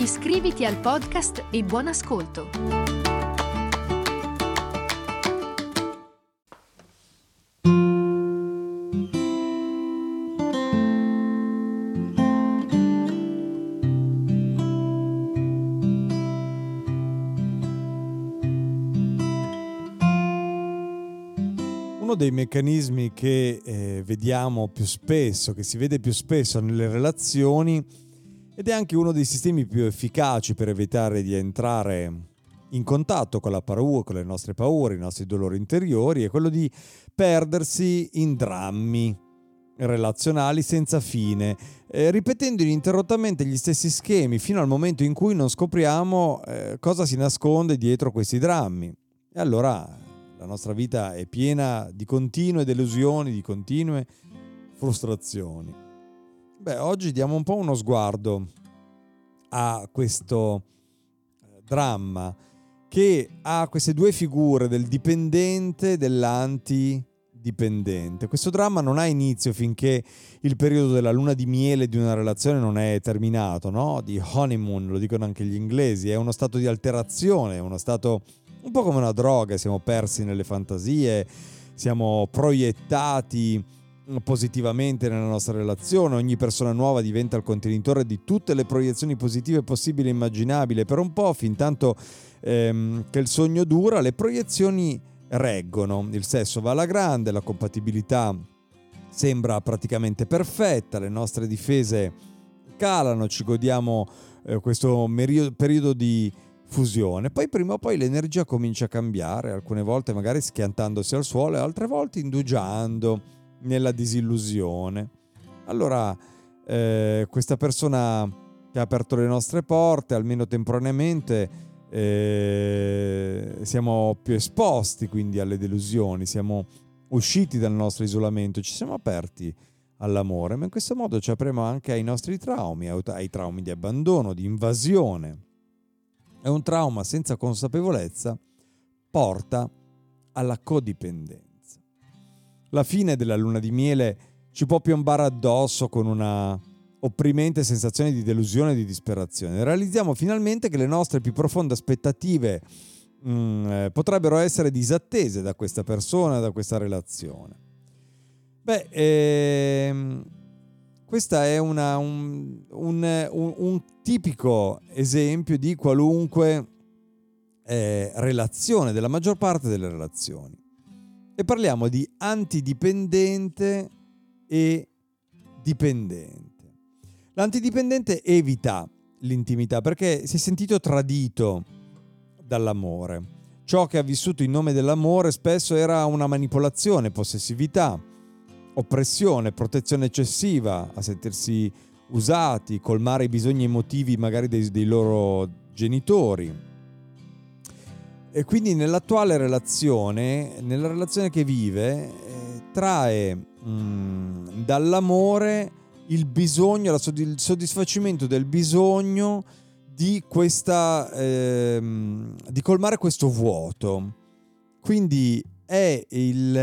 Iscriviti al podcast e buon ascolto! Uno dei meccanismi che eh, vediamo più spesso, che si vede più spesso nelle relazioni, ed è anche uno dei sistemi più efficaci per evitare di entrare in contatto con la paura, con le nostre paure, i nostri dolori interiori, è quello di perdersi in drammi relazionali senza fine, eh, ripetendo ininterrottamente gli stessi schemi fino al momento in cui non scopriamo eh, cosa si nasconde dietro questi drammi. E allora la nostra vita è piena di continue delusioni, di continue frustrazioni. Beh, oggi diamo un po' uno sguardo a questo eh, dramma che ha queste due figure del dipendente e dell'antidipendente. Questo dramma non ha inizio finché il periodo della luna di miele di una relazione non è terminato, no? Di honeymoon, lo dicono anche gli inglesi, è uno stato di alterazione, è uno stato un po' come una droga, siamo persi nelle fantasie, siamo proiettati positivamente nella nostra relazione, ogni persona nuova diventa il contenitore di tutte le proiezioni positive possibili e immaginabili. Per un po', fin tanto ehm, che il sogno dura, le proiezioni reggono, il sesso va alla grande, la compatibilità sembra praticamente perfetta, le nostre difese calano, ci godiamo eh, questo periodo di fusione. Poi prima o poi l'energia comincia a cambiare, alcune volte magari schiantandosi al suolo e altre volte indugiando nella disillusione. Allora eh, questa persona che ha aperto le nostre porte, almeno temporaneamente, eh, siamo più esposti quindi alle delusioni, siamo usciti dal nostro isolamento, ci siamo aperti all'amore, ma in questo modo ci apriamo anche ai nostri traumi, ai traumi di abbandono, di invasione e un trauma senza consapevolezza porta alla codipendenza. La fine della luna di miele ci può piombare addosso con una opprimente sensazione di delusione e di disperazione. Realizziamo finalmente che le nostre più profonde aspettative mh, mm, eh, potrebbero essere disattese da questa persona, da questa relazione. Beh, ehm, questo è una, un, un, un, un, tipico esempio di qualunque eh, relazione, della maggior parte delle relazioni. E parliamo di antidipendente e dipendente. L'antidipendente evita l'intimità perché si è sentito tradito dall'amore. Ciò che ha vissuto in nome dell'amore spesso era una manipolazione, possessività oppressione, protezione eccessiva, a sentirsi usati, colmare i bisogni emotivi magari dei, dei loro genitori. E quindi nell'attuale relazione, nella relazione che vive, eh, trae mh, mm, dall'amore il bisogno, il soddisfacimento del bisogno di, questa, eh, di colmare questo vuoto. Quindi il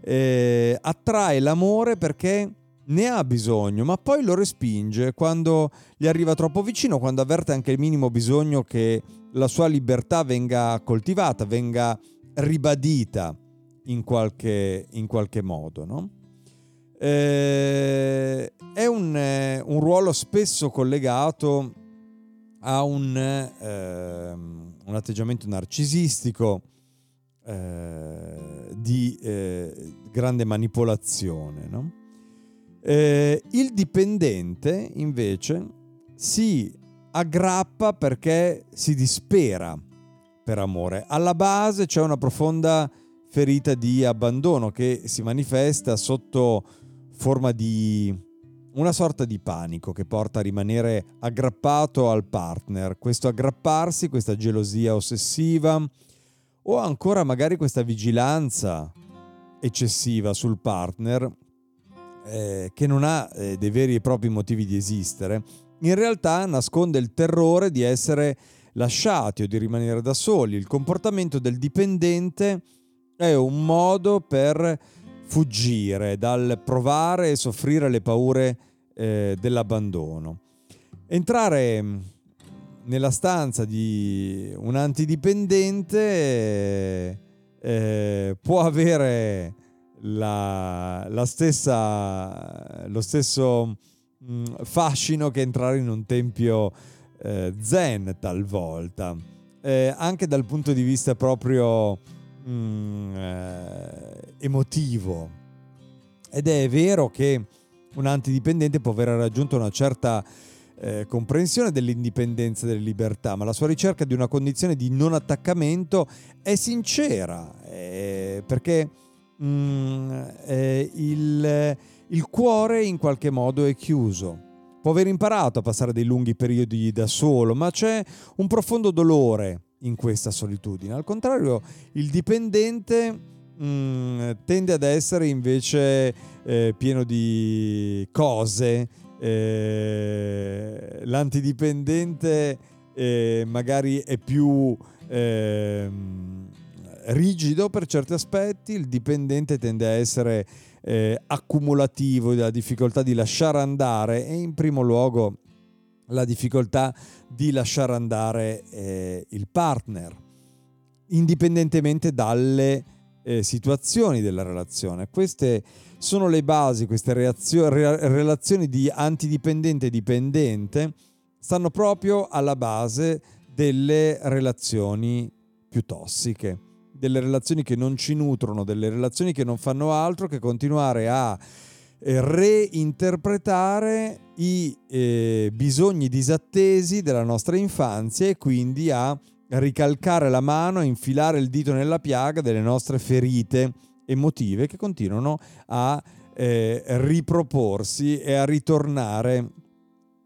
eh, attrae l'amore perché ne ha bisogno, ma poi lo respinge quando gli arriva troppo vicino, quando avverte anche il minimo bisogno che la sua libertà venga coltivata, venga ribadita in qualche, in qualche modo. No? Eh, è un, eh, un, ruolo spesso collegato a un, eh, un atteggiamento narcisistico, eh, di eh, grande manipolazione. No? Eh, il dipendente invece si aggrappa perché si dispera per amore. Alla base c'è una profonda ferita di abbandono che si manifesta sotto forma di una sorta di panico che porta a rimanere aggrappato al partner. Questo aggrapparsi, questa gelosia ossessiva o ancora magari questa vigilanza eccessiva sul partner eh, che non ha eh, dei veri e propri motivi di esistere, in realtà nasconde il terrore di essere lasciati o di rimanere da soli. Il comportamento del dipendente è un modo per fuggire dal provare e soffrire le paure eh, dell'abbandono. Entrare mm, nella stanza di un antidipendente eh, può avere la, la stessa, lo stesso mh, mm, fascino che entrare in un tempio eh, zen talvolta, eh, anche dal punto di vista proprio mh, mm, eh, emotivo. Ed è vero che un antidipendente può aver raggiunto una certa eh, comprensione dell'indipendenza e delle libertà, ma la sua ricerca di una condizione di non attaccamento è sincera, eh, perché mh, mm, eh, il, il cuore in qualche modo è chiuso. Può aver imparato a passare dei lunghi periodi da solo, ma c'è un profondo dolore in questa solitudine. Al contrario, il dipendente mh, mm, tende ad essere invece eh, pieno di cose. Eh, l'antidipendente eh, magari è più ehm, rigido per certi aspetti, il dipendente tende a essere eh, accumulativo, della difficoltà di lasciare andare e in primo luogo la difficoltà di lasciare andare eh, il partner, indipendentemente dalle eh, situazioni della relazione. Queste sono le basi, queste reazio- re- relazioni di antidipendente e dipendente stanno proprio alla base delle relazioni più tossiche delle relazioni che non ci nutrono, delle relazioni che non fanno altro che continuare a eh, reinterpretare i eh, bisogni disattesi della nostra infanzia e quindi a ricalcare la mano, a infilare il dito nella piaga delle nostre ferite emotive che continuano a eh, riproporsi e a ritornare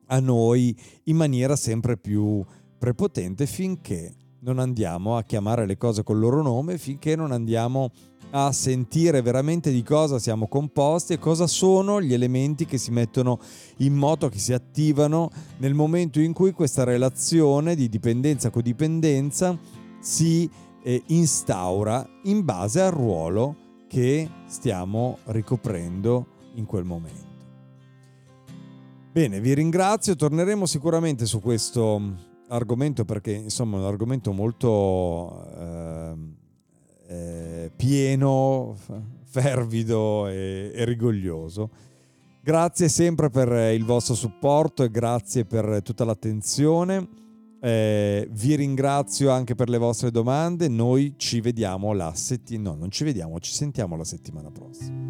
a noi in maniera sempre più prepotente finché non andiamo a chiamare le cose col loro nome finché non andiamo a sentire veramente di cosa siamo composti e cosa sono gli elementi che si mettono in moto, che si attivano nel momento in cui questa relazione di dipendenza-codipendenza si eh, instaura in base al ruolo che stiamo ricoprendo in quel momento. Bene, vi ringrazio, torneremo sicuramente su questo argomento perché insomma è un argomento molto eh, eh, pieno, fervido e, e rigoglioso. Grazie sempre per il vostro supporto e grazie per tutta l'attenzione. Eh, vi ringrazio anche per le vostre domande. Noi ci vediamo la settimana. No, non ci vediamo, ci sentiamo la settimana prossima.